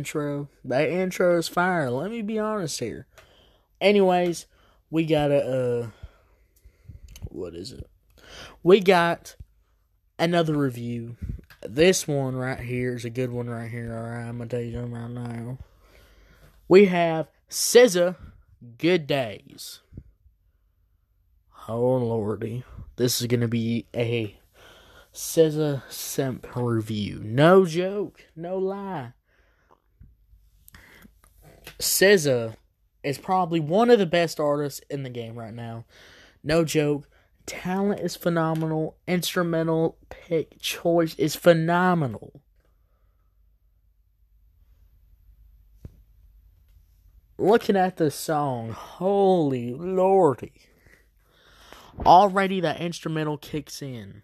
intro? That intro is fire. Let me be honest here. Anyways, we got a uh what is it? We got another review. This one right here is a good one right here. Alright, I'm gonna tell you something right now. We have SZA Good Days. Oh lordy. This is gonna be a SZA Simp review. No joke, no lie. SZA is probably one of the best artists in the game right now. No joke. Talent is phenomenal. Instrumental pick choice is phenomenal. Looking at the song, holy lordy. Already that instrumental kicks in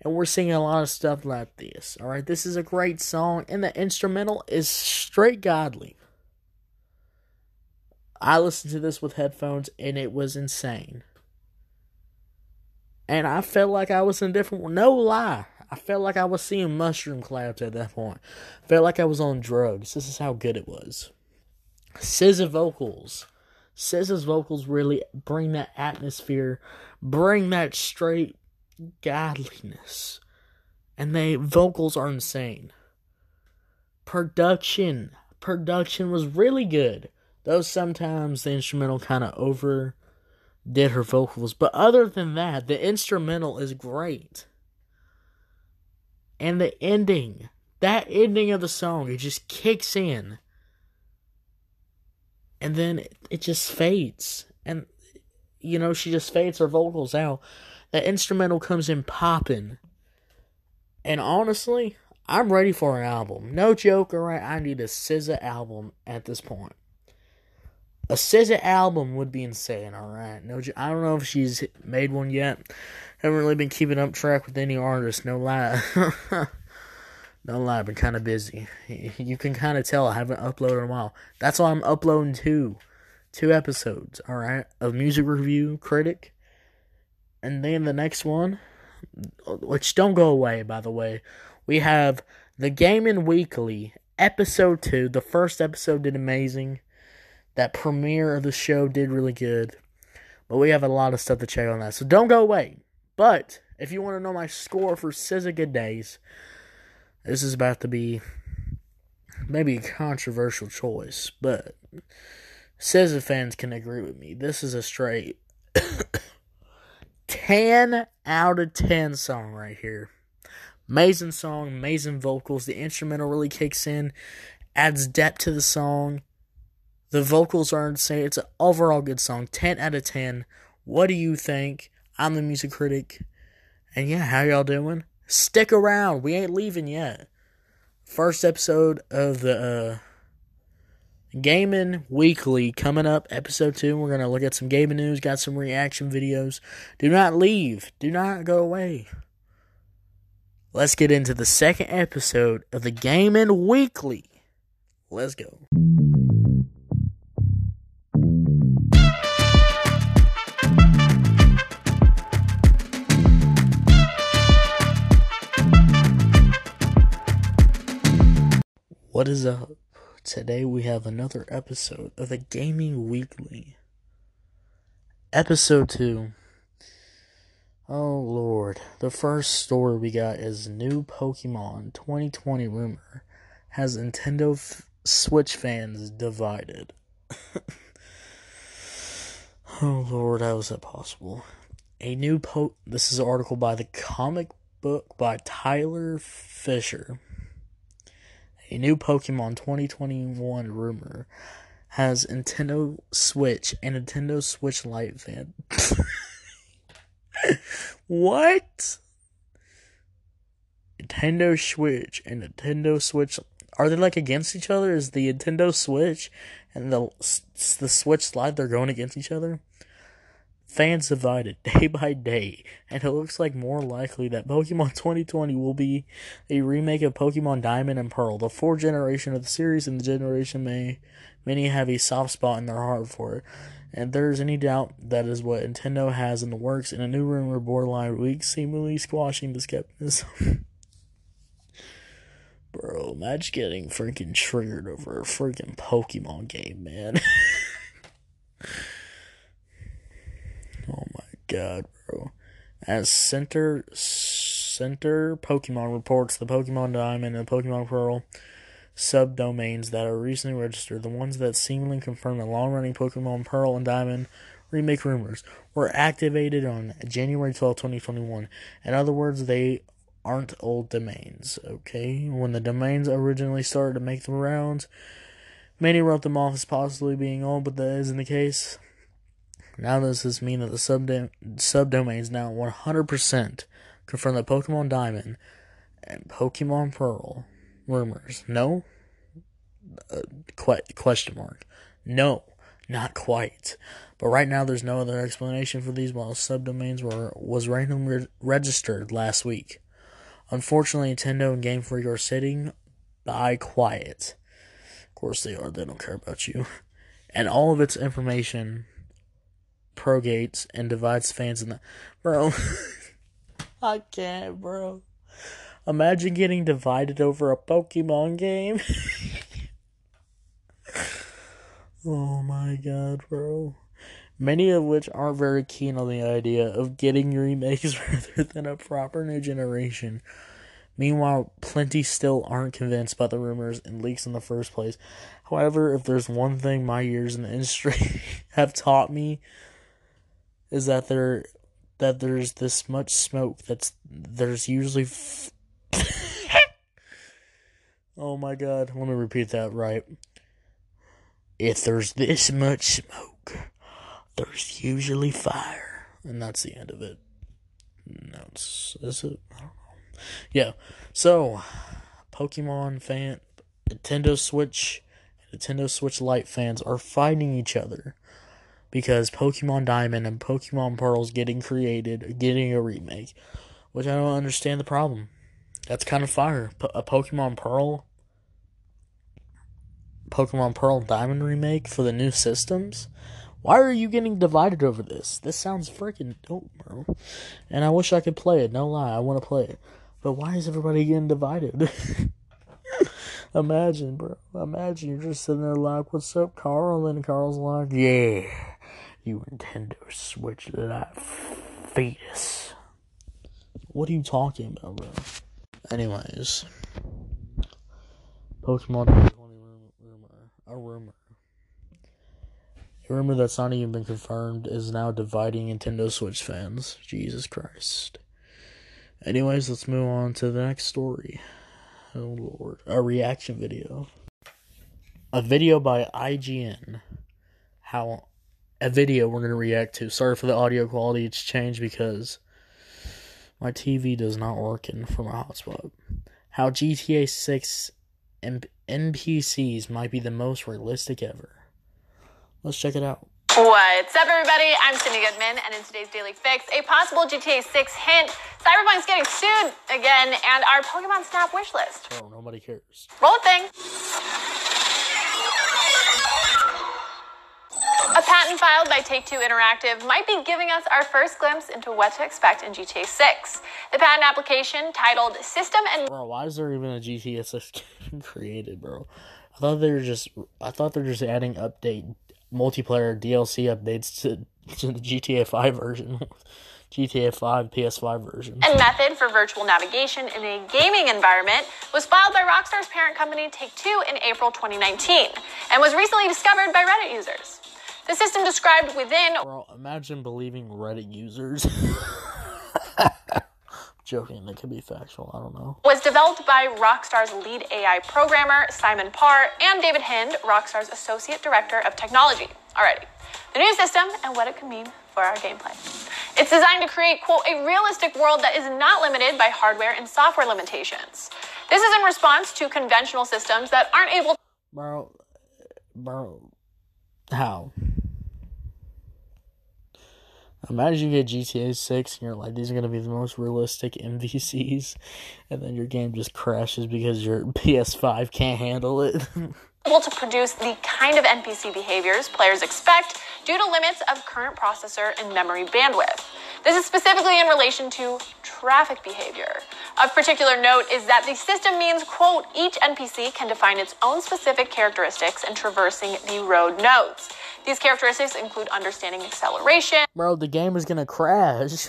and we're seeing a lot of stuff like this. All right, this is a great song, and the instrumental is straight godly. I listened to this with headphones, and it was insane. And I felt like I was in different. No lie, I felt like I was seeing mushroom clouds at that point. Felt like I was on drugs. This is how good it was. SZA vocals. SZA's vocals really bring that atmosphere, bring that straight godliness. And the vocals are insane. Production. Production was really good. Though sometimes the instrumental kind of over did her vocals. But other than that, the instrumental is great. And the ending. That ending of the song, it just kicks in. And then it, it just fades. And, you know, she just fades her vocals out the instrumental comes in popping. And honestly, I'm ready for an album. No joke, alright? I need a SZA album at this point. A SZA album would be insane, alright? No, I don't know if she's made one yet. Haven't really been keeping up track with any artist, no lie. no lie, I've been kind of busy. You can kind of tell I haven't uploaded in a while. That's why I'm uploading two, two episodes, alright? Of music review, critic, and then the next one, which don't go away, by the way, we have the Gaming Weekly, episode two. The first episode did amazing. That premiere of the show did really good. But we have a lot of stuff to check on that. So don't go away. But if you want to know my score for SZA Good Days, this is about to be maybe a controversial choice, but SZA fans can agree with me. This is a straight 10 out of 10 song right here. Amazing song, amazing vocals. The instrumental really kicks in, adds depth to the song. The vocals are insane. It's an overall good song. 10 out of 10. What do you think? I'm the music critic. And yeah, how y'all doing? Stick around. We ain't leaving yet. First episode of the uh, Gaming Weekly coming up, episode two. We're gonna look at some gaming news, got some reaction videos. Do not leave, do not go away. Let's get into the second episode of the Gaming Weekly. Let's go. What is up? Today we have another episode of the Gaming Weekly. Episode 2. Oh lord. The first story we got is new Pokemon 2020 rumor has Nintendo f- Switch fans divided. oh lord, how is that possible? A new po this is an article by the comic book by Tyler Fischer a new Pokemon 2021 rumor has Nintendo Switch and Nintendo Switch Lite fan. what? Nintendo Switch and Nintendo Switch are they like against each other? Is the Nintendo Switch and the the Switch Lite they're going against each other? Fans divided day by day, and it looks like more likely that Pokemon 2020 will be a remake of Pokemon Diamond and Pearl, the fourth generation of the series, and the generation may many have a soft spot in their heart for it. And there's any doubt that is what Nintendo has in the works in a new rumor borderline week, seemingly squashing the skepticism. Bro, imagine getting freaking triggered over a freaking Pokemon game, man. God, bro. As Center Center Pokemon reports, the Pokemon Diamond and Pokemon Pearl subdomains that are recently registered, the ones that seemingly confirm the long running Pokemon Pearl and Diamond remake rumors, were activated on January 12, 2021. In other words, they aren't old domains, okay? When the domains originally started to make the rounds, many wrote them off as possibly being old, but that isn't the case. Now does this mean that the subdom- subdomains now 100% confirm that Pokemon Diamond and Pokemon Pearl rumors? No? Uh, qu- question mark. No, not quite. But right now, there's no other explanation for these while subdomains were was randomly re- registered last week. Unfortunately, Nintendo and Game Freak are sitting by quiet. Of course they are. They don't care about you. And all of its information progates and divides fans in the bro. I can't, bro. Imagine getting divided over a Pokemon game. oh my god, bro. Many of which aren't very keen on the idea of getting remakes rather than a proper new generation. Meanwhile, plenty still aren't convinced by the rumors and leaks in the first place. However, if there's one thing my years in the industry have taught me, is that there that there's this much smoke that's there's usually f- oh my god let me repeat that right. If there's this much smoke there's usually fire. And that's the end of it. It's, is it? Yeah so pokemon fan nintendo switch nintendo switch lite fans are fighting each other because Pokemon Diamond and Pokemon Pearl's getting created, getting a remake, which I don't understand the problem. That's kind of fire. A Pokemon Pearl, Pokemon Pearl Diamond remake for the new systems. Why are you getting divided over this? This sounds freaking dope, bro. And I wish I could play it. No lie, I want to play it. But why is everybody getting divided? Imagine, bro. Imagine you're just sitting there like, "What's up, Carl?" And Carl's like, "Yeah, you Nintendo Switch that fetus." What are you talking about, bro? Anyways, Pokemon 2020 rumor, a rumor, a rumor that's not even been confirmed is now dividing Nintendo Switch fans. Jesus Christ. Anyways, let's move on to the next story. Oh lord. A reaction video. A video by IGN. How a video we're gonna react to. Sorry for the audio quality, it's changed because my TV does not work in from a hotspot. How GTA 6 M- NPCs might be the most realistic ever. Let's check it out. What's up, everybody? I'm Cindy Goodman, and in today's Daily Fix, a possible GTA 6 hint Cyberpunk's getting sued again, and our Pokemon Snap wish list. Oh, nobody cares. Roll a thing. A patent filed by Take Two Interactive might be giving us our first glimpse into what to expect in GTA 6. The patent application, titled System and Bro, why is there even a GTA 6 game created, bro? I thought they were just I thought they're just adding update multiplayer DLC updates to, to the GTA 5 version. GTA 5 PS5 version. and method for virtual navigation in a gaming environment was filed by Rockstar's parent company Take Two in April 2019 and was recently discovered by Reddit users. The system described within Bro, imagine believing Reddit users. Joking, that could be factual. I don't know. was developed by Rockstar's lead AI programmer, Simon Parr, and David Hind, Rockstar's Associate Director of Technology. Alrighty. The new system and what it could mean for our gameplay. It's designed to create, quote, a realistic world that is not limited by hardware and software limitations. This is in response to conventional systems that aren't able Bro, bro, how? Imagine you get GTA 6 and you're like, these are going to be the most realistic MVCs, and then your game just crashes because your PS5 can't handle it. able to produce the kind of NPC behaviors players expect due to limits of current processor and memory bandwidth. This is specifically in relation to traffic behavior. Of particular note is that the system means, quote, each NPC can define its own specific characteristics in traversing the road nodes. These characteristics include understanding acceleration, Bro, the game is gonna crash.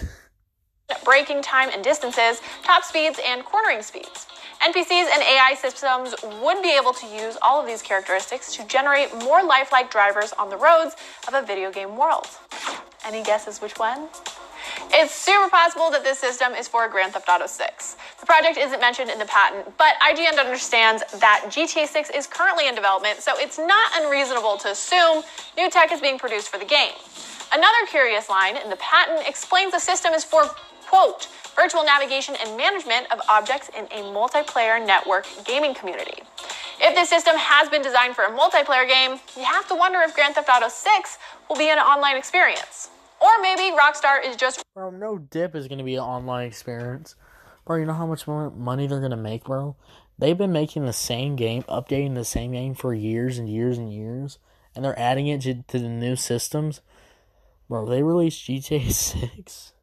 braking time and distances, top speeds, and cornering speeds. NPCs and AI systems would be able to use all of these characteristics to generate more lifelike drivers on the roads of a video game world. Any guesses which one? It's super possible that this system is for Grand Theft Auto 6. The project isn't mentioned in the patent, but IGN understands that GTA 6 is currently in development, so it's not unreasonable to assume new tech is being produced for the game. Another curious line in the patent explains the system is for, quote, virtual navigation and management of objects in a multiplayer network gaming community. If this system has been designed for a multiplayer game, you have to wonder if Grand Theft Auto 6 will be an online experience. Or maybe Rockstar is just Bro, no dip is gonna be an online experience. Bro, you know how much more money they're gonna make, bro? They've been making the same game, updating the same game for years and years and years, and they're adding it to, to the new systems. Bro, they released GTA 6.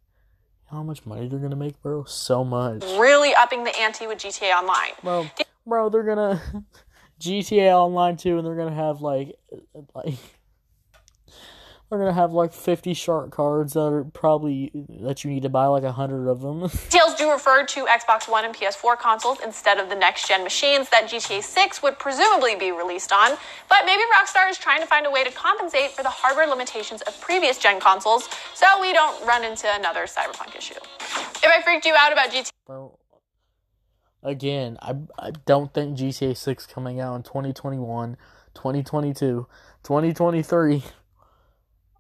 How much money they're gonna make, bro? So much. really upping the ante with GTA Online. Bro, bro, they're gonna GTA Online too, and they're gonna have like like they're gonna have like 50 shark cards that are probably that you need to buy like a hundred of them. Details do refer to Xbox One and PS4 consoles instead of the next gen machines that GTA 6 would presumably be released on, but maybe Rockstar is trying to find a way to compensate for the hardware limitations of previous gen consoles so we don't run into another Cyberpunk issue. If I freaked you out about GTA. Again, I, I don't think GTA 6 coming out in 2021, 2022, 2023.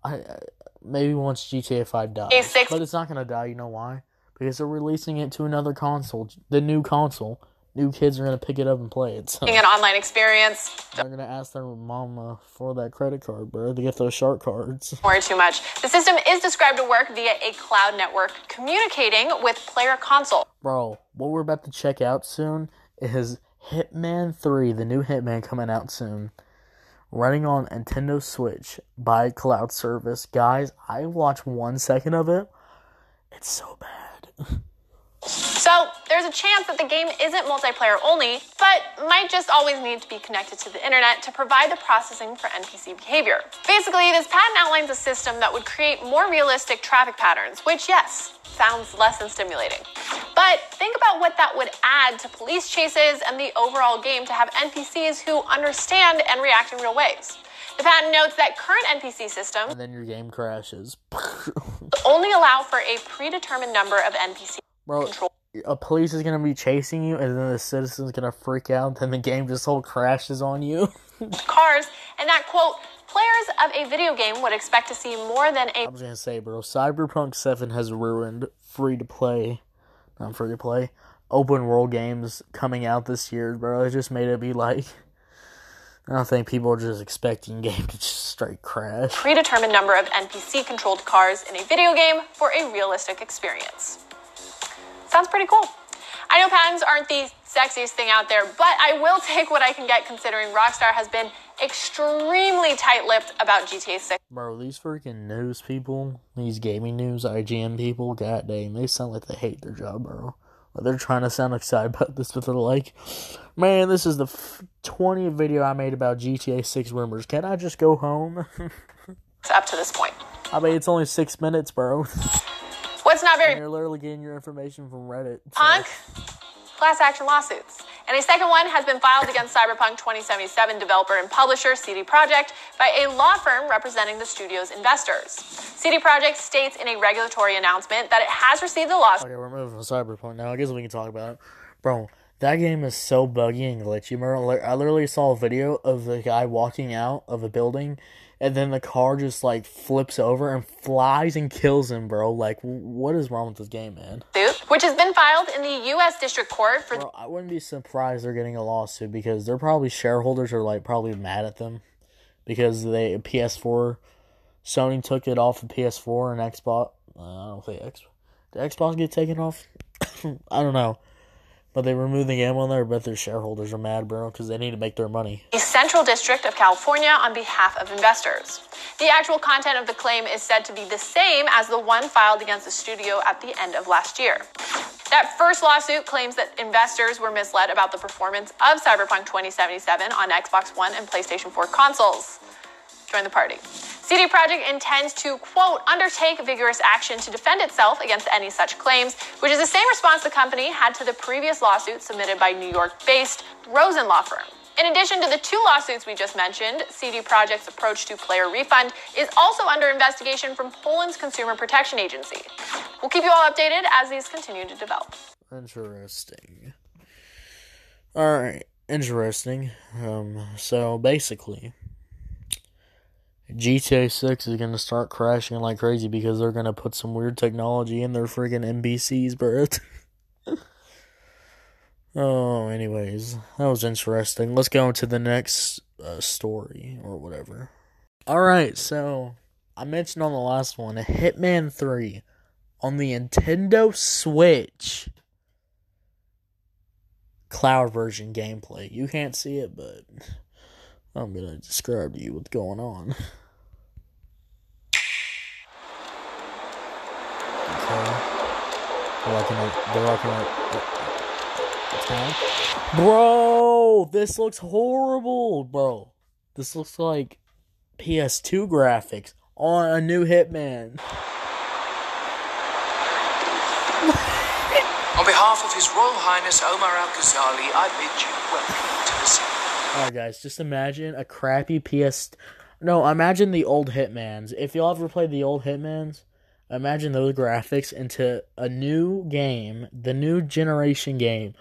I, I maybe once GTA 5 dies. 6 But it's not going to die, you know why? Because they're releasing it to another console, the new console. New kids are going to pick it up and play it. So an online experience, they're going to ask their mama for that credit card, bro, to get those shark cards. don't worry too much. The system is described to work via a cloud network communicating with player console. Bro, what we're about to check out soon is Hitman 3, the new Hitman coming out soon. Running on Nintendo Switch by cloud service. Guys, I watched one second of it. It's so bad. So, there's a chance that the game isn't multiplayer only, but might just always need to be connected to the internet to provide the processing for NPC behavior. Basically, this patent outlines a system that would create more realistic traffic patterns, which, yes, sounds less than stimulating. But think about what that would add to police chases and the overall game to have NPCs who understand and react in real ways. The patent notes that current NPC systems and then your game crashes. only allow for a predetermined number of NPC Bro, control. a police is gonna be chasing you, and then the citizen's gonna freak out, then the game just whole crashes on you. cars, and that quote, players of a video game would expect to see more than a I was gonna say, bro, Cyberpunk 7 has ruined free to play, not free to play, open world games coming out this year, bro. It just made it be like, I don't think people are just expecting game to just straight crash. predetermined number of NPC controlled cars in a video game for a realistic experience. Sounds pretty cool. I know patents aren't the sexiest thing out there, but I will take what I can get considering Rockstar has been extremely tight lipped about GTA 6. Bro, these freaking news people, these gaming news, IGN people, god dang, they sound like they hate their job, bro. Like they're trying to sound excited about this, but they're like, man, this is the f- 20th video I made about GTA 6 rumors. Can I just go home? Up to this point. I mean, it's only six minutes, bro. What's not very You're literally getting your information from Reddit. so- punk? Class action lawsuits. And a second one has been filed against Cyberpunk 2077 developer and publisher CD Projekt by a law firm representing the studio's investors. CD Projekt states in a regulatory announcement that it has received the lawsuit Okay, we're moving from Cyberpunk now. I guess we can talk about it. Bro, that game is so buggy and glitchy, bro. Li- I literally saw a video of the guy walking out of a building, and then the car just, like, flips over and flies and kills him, bro. Like, what is wrong with this game, man? which has been filed in the U.S. District Court for Bro, I wouldn't be surprised they're getting a lawsuit because they're probably shareholders are, like, probably mad at them because they PS4, Sony took it off of PS4 and Xbox. I don't think Xbox. Did Xbox get taken off? I don't know. But they removed the game on there, but their shareholders are mad, bro, because they need to make their money. the Central District of California on behalf of investors. The actual content of the claim is said to be the same as the one filed against the studio at the end of last year. That first lawsuit claims that investors were misled about the performance of Cyberpunk 2077 on Xbox One and PlayStation 4 consoles. Join the party. CD Projekt intends to, quote, undertake vigorous action to defend itself against any such claims, which is the same response the company had to the previous lawsuit submitted by New York based Rosen Law Firm. In addition to the two lawsuits we just mentioned, CD Projekt's approach to player refund is also under investigation from Poland's Consumer Protection Agency. We'll keep you all updated as these continue to develop. Interesting. All right, interesting. Um, so basically, GTA 6 is going to start crashing like crazy because they're going to put some weird technology in their friggin' NPCs, bro. oh, anyways, that was interesting. Let's go into the next uh, story or whatever. All right, so I mentioned on the last one, Hitman 3 on the Nintendo Switch cloud version gameplay. You can't see it, but I'm gonna describe to you what's going on. Okay. They're rocking out. They're rocking out. Town. Bro, this looks horrible, bro. This looks like PS2 graphics on a new Hitman. On behalf of His Royal Highness Omar Al Ghazali, I bid you welcome to the city. Alright, guys, just imagine a crappy PS. No, imagine the old Hitmans. If y'all ever played the old Hitmans, imagine those graphics into a new game, the new generation game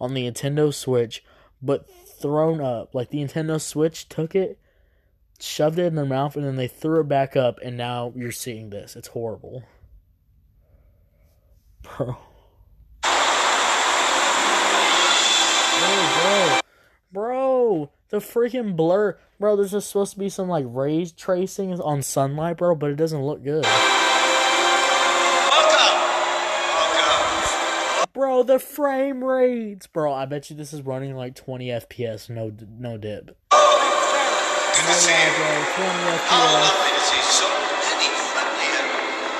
on the Nintendo Switch, but thrown up. Like the Nintendo Switch took it, shoved it in their mouth, and then they threw it back up, and now you're seeing this. It's horrible. Bro. Bro, bro, the freaking blur, bro. There's just supposed to be some like rays tracing on sunlight, bro, but it doesn't look good, The frame rates, bro. I bet you this is running like 20 FPS, no, no dip. Good to No see lie, you. bro, 20 How FPS. lovely to see so many friendly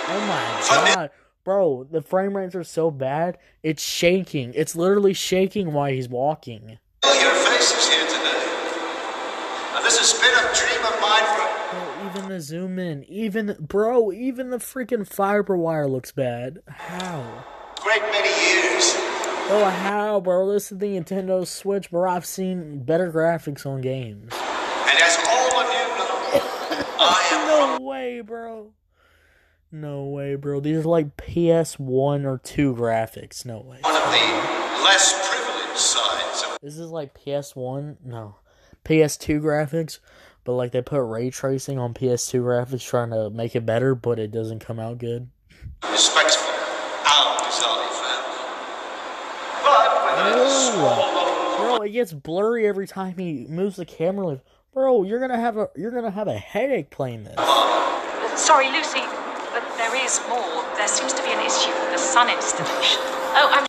Oh my god. Bro, the frame rates are so bad, it's shaking. It's literally shaking while he's walking. your faces here today. And this has been a dream of mine for Bro, even the zoom in, even bro, even the freaking fiber wire looks bad. How? Great many years. Oh, how, bro? This is the Nintendo Switch, bro. I've seen better graphics on games. And as all of you know, I am No way, bro. No way, bro. These are like PS1 or 2 graphics. No way. one of the less privileged sides of This is like PS1, no, PS2 graphics, but like they put ray tracing on PS2 graphics trying to make it better, but it doesn't come out good. The respectful Al Ghazali family. But with Bro, it gets blurry every time he moves the camera. Like, bro, you're gonna have a you're gonna have a headache playing this. Sorry, Lucy, but there is more. There seems to be an issue with the sun installation. Oh, I'm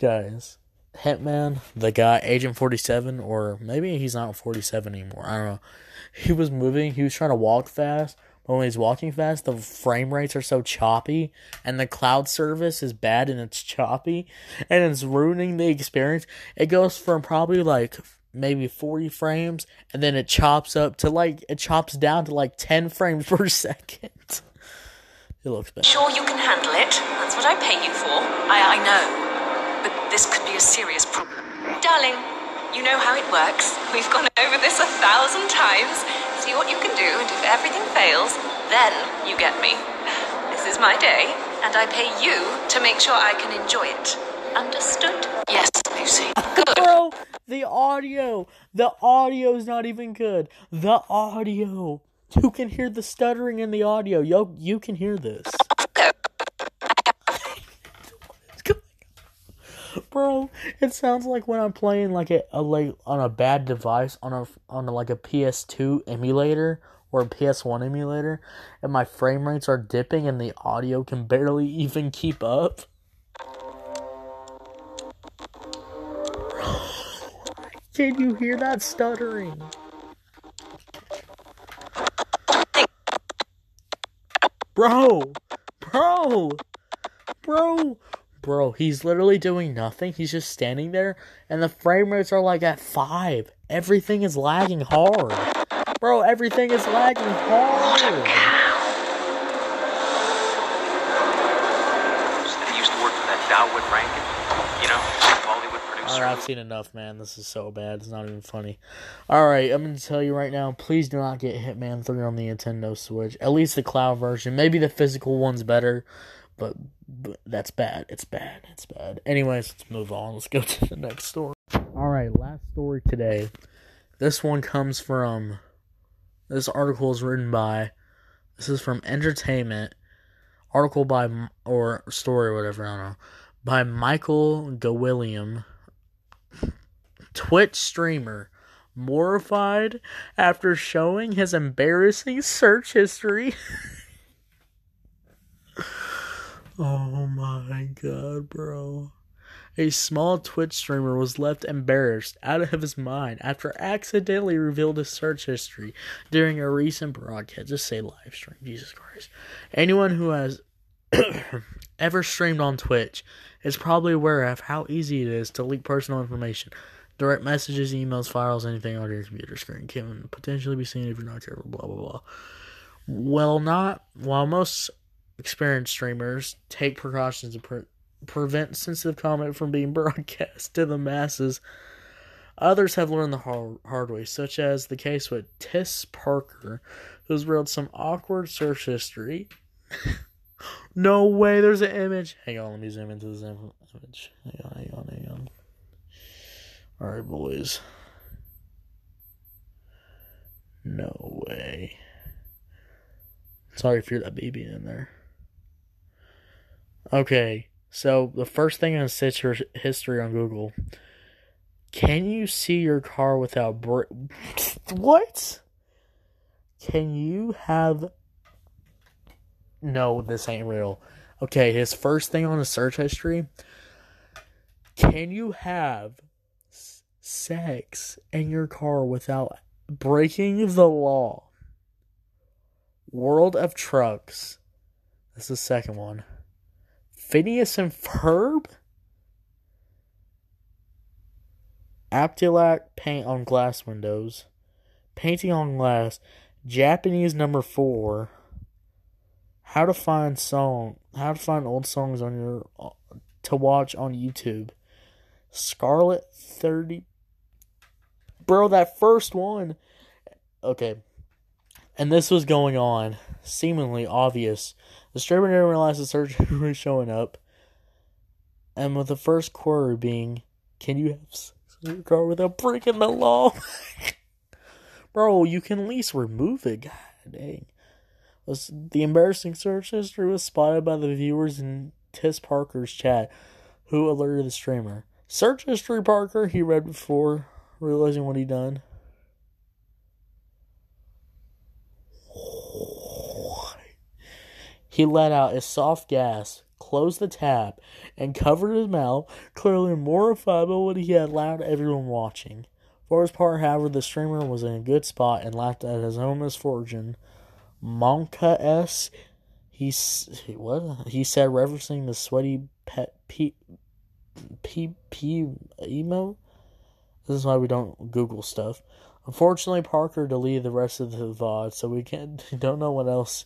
Guys, Hitman, the guy, Agent 47, or maybe he's not 47 anymore. I don't know. He was moving, he was trying to walk fast, but when he's walking fast, the frame rates are so choppy, and the cloud service is bad and it's choppy, and it's ruining the experience. It goes from probably like maybe 40 frames, and then it chops up to like, it chops down to like 10 frames per second. It looks bad. Sure, you can handle it. That's what I pay you for. I, I know. But this could be a serious problem. Darling, you know how it works. We've gone over this a thousand times. See what you can do, and if everything fails, then you get me. This is my day, and I pay you to make sure I can enjoy it. Understood? Yes, Lucy. Good. Bro, the audio. The audio's not even good. The audio. You can hear the stuttering in the audio. Yo, you can hear this. Bro, it sounds like when I'm playing like a, a like on a bad device on a on a, like a PS2 emulator or a PS1 emulator, and my frame rates are dipping and the audio can barely even keep up. Can you hear that stuttering? Bro, bro, bro, bro. He's literally doing nothing. He's just standing there, and the frame rates are like at five. Everything is lagging hard, bro. Everything is lagging hard. He used to work for that Dalwood Rankin, you know, big Hollywood producer. Alright, I've seen enough, man. This is so bad. It's not even funny. Alright, I'm going to tell you right now please do not get Hitman 3 on the Nintendo Switch. At least the cloud version. Maybe the physical one's better, but, but that's bad. It's bad. It's bad. Anyways, let's move on. Let's go to the next story. Alright, last story today. This one comes from. This article is written by. This is from Entertainment. Article by. Or story or whatever, I don't know. By Michael Gwilliam. Twitch streamer mortified after showing his embarrassing search history. oh my god, bro. A small Twitch streamer was left embarrassed out of his mind after accidentally revealed his search history during a recent broadcast. Just say live stream, Jesus Christ. Anyone who has ever streamed on Twitch is probably aware of how easy it is to leak personal information. Direct messages, emails, files, anything on your computer screen can potentially be seen if you're not careful, blah, blah, blah. Well, not, while most experienced streamers take precautions to pre- prevent sensitive content from being broadcast to the masses, others have learned the hard, hard way, such as the case with Tiss Parker, who's revealed some awkward search history. no way, there's an image. Hang on, let me zoom into this image. Hang on, hang on, hang on. Alright, boys. No way. Sorry if you're that baby in there. Okay, so the first thing in your history on Google. Can you see your car without br- What? Can you have No, this ain't real. Okay, his first thing on his search history. Can you have sex in your car without breaking the law? World of Trucks. That's the second one. Phineas and Ferb? Aptilac paint on glass windows. Painting on glass. Japanese number four. How to find song. How to find old songs on your to watch on YouTube. Scarlet thirty. Bro, that first one. Okay. And this was going on, seemingly obvious. The streamer didn't realize the search was showing up. And with the first query being, can you have sex in your car without breaking the law? Bro, you can at least remove it. God dang. The embarrassing search history was spotted by the viewers in Tiss Parker's chat, who alerted the streamer. Search history Parker, he read before realizing what he'd done. He let out a soft gasp, closed the tab, and covered his mouth, clearly mortified by what he had allowed everyone watching. For his part, however, the streamer was in a good spot and laughed at his own misfortune. monkaS. He what he said, referencing the sweaty pet p p p emo. This is why we don't Google stuff. Unfortunately, Parker deleted the rest of the VOD, so we can't don't know what else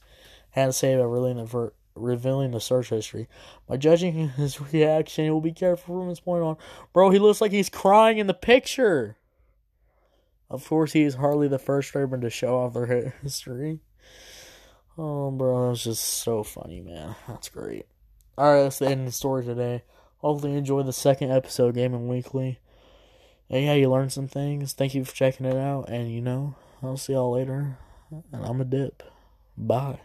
had to say about revealing the, ver- revealing the search history. By judging his reaction, we'll be careful from this point on. Bro, he looks like he's crying in the picture. Of course, he is hardly the first streamer to show off their history. Oh, bro, that's just so funny, man. That's great. Alright, that's the end of the story today. Hopefully, you enjoyed the second episode of Gaming Weekly. And yeah, you learned some things. Thank you for checking it out. And you know, I'll see y'all later. And I'm a dip. Bye.